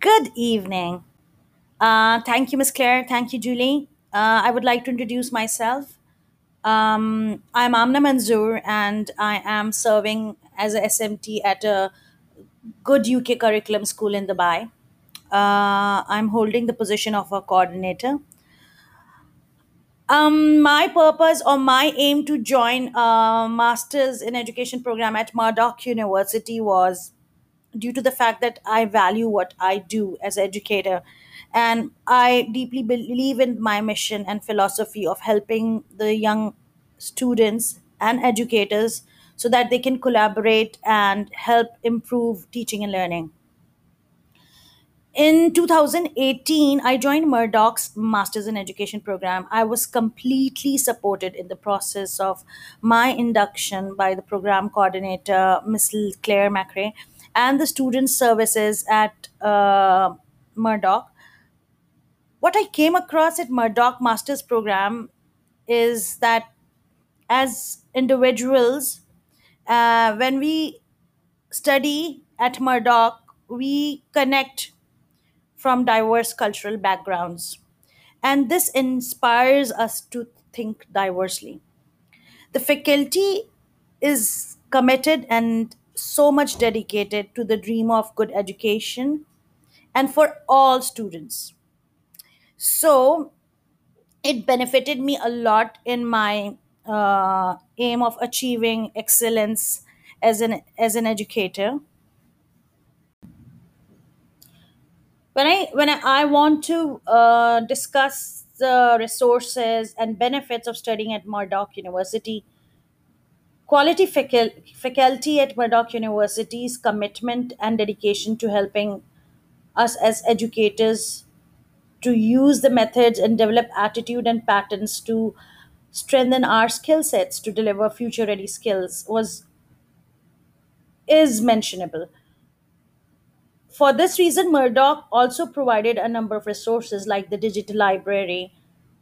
Good evening. Uh, thank you, Miss Claire. Thank you, Julie. Uh, I would like to introduce myself. Um, I'm Amna Manzoor, and I am serving as a SMT at a good UK curriculum school in Dubai. Uh, I'm holding the position of a coordinator. Um, my purpose or my aim to join a master's in education program at Murdoch University was due to the fact that I value what I do as an educator. And I deeply believe in my mission and philosophy of helping the young students and educators so that they can collaborate and help improve teaching and learning. In 2018, I joined Murdoch's Masters in Education program. I was completely supported in the process of my induction by the program coordinator, Miss Claire Macrae, and the student services at uh, Murdoch. What I came across at Murdoch Masters program is that as individuals, uh, when we study at Murdoch, we connect from diverse cultural backgrounds. And this inspires us to think diversely. The faculty is committed and so much dedicated to the dream of good education and for all students. So it benefited me a lot in my uh, aim of achieving excellence as an as an educator when i when i, want to uh, discuss the resources and benefits of studying at murdoch university quality faculty at murdoch university's commitment and dedication to helping us as educators to use the methods and develop attitude and patterns to strengthen our skill sets to deliver future ready skills was is mentionable. For this reason, Murdoch also provided a number of resources like the digital library,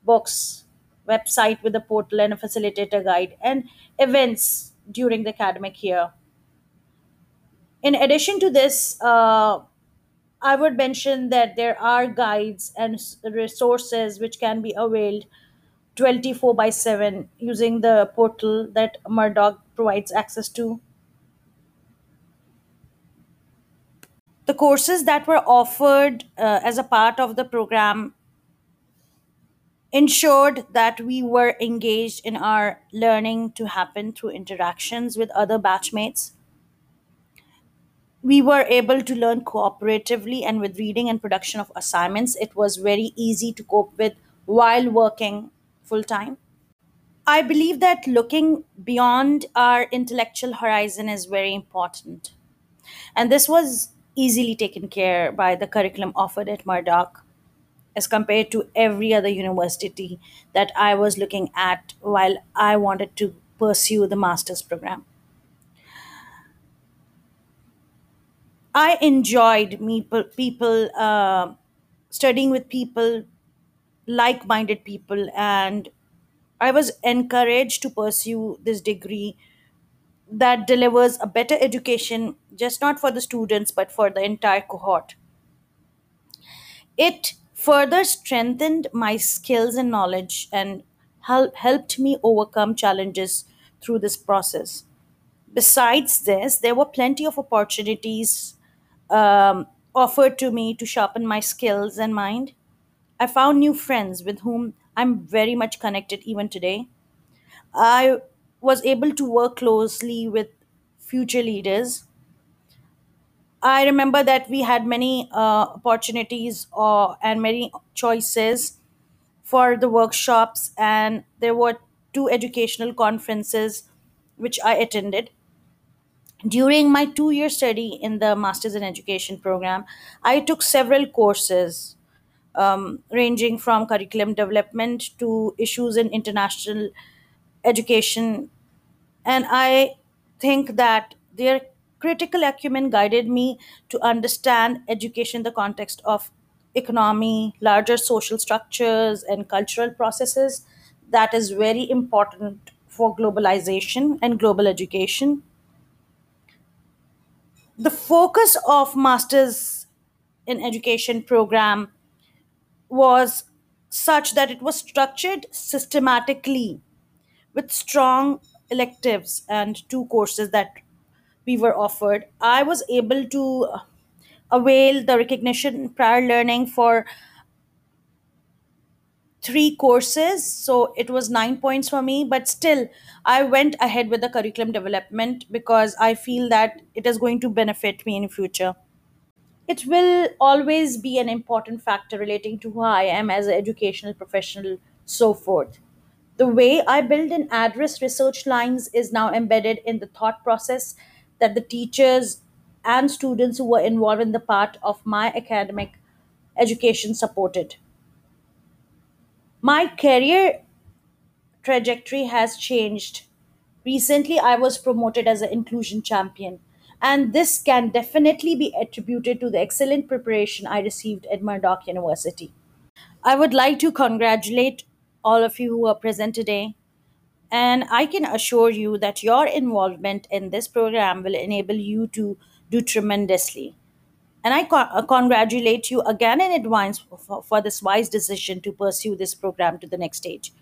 books, website with a portal and a facilitator guide, and events during the academic year. In addition to this, uh, I would mention that there are guides and resources which can be availed 24 by 7 using the portal that Murdoch provides access to. The courses that were offered uh, as a part of the program ensured that we were engaged in our learning to happen through interactions with other batchmates. We were able to learn cooperatively and with reading and production of assignments. It was very easy to cope with while working full time. I believe that looking beyond our intellectual horizon is very important. And this was easily taken care by the curriculum offered at Murdoch as compared to every other university that I was looking at while I wanted to pursue the master's program. I enjoyed people, people uh, studying with people, like minded people, and I was encouraged to pursue this degree that delivers a better education, just not for the students, but for the entire cohort. It further strengthened my skills and knowledge and hel- helped me overcome challenges through this process. Besides this, there were plenty of opportunities um, offered to me to sharpen my skills and mind. I found new friends with whom I'm very much connected even today. I was able to work closely with future leaders I remember that we had many uh, opportunities uh, and many choices for the workshops, and there were two educational conferences which I attended. During my two year study in the Masters in Education program, I took several courses um, ranging from curriculum development to issues in international education and I think that their critical acumen guided me to understand education in the context of economy, larger social structures, and cultural processes. That is very important for globalization and global education. The focus of masters in education program was such that it was structured systematically with strong electives and two courses that we were offered. I was able to uh, avail the recognition prior learning for three courses. So it was 9 points for me but still i went ahead with the curriculum development because i feel that it is going to benefit me in future. It will always be an important factor relating to who i am as an educational professional so forth. The way i build and address research lines is now embedded in the thought process that the teachers and students who were involved in the part of my academic education supported my career trajectory has changed. Recently, I was promoted as an inclusion champion, and this can definitely be attributed to the excellent preparation I received at Murdoch University. I would like to congratulate all of you who are present today, and I can assure you that your involvement in this program will enable you to do tremendously. And I uh, congratulate you again in advance for, for this wise decision to pursue this program to the next stage.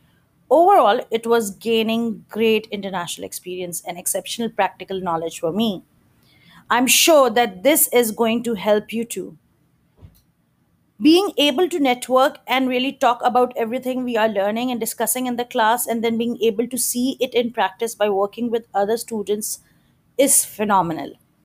Overall, it was gaining great international experience and exceptional practical knowledge for me. I'm sure that this is going to help you too. Being able to network and really talk about everything we are learning and discussing in the class, and then being able to see it in practice by working with other students is phenomenal.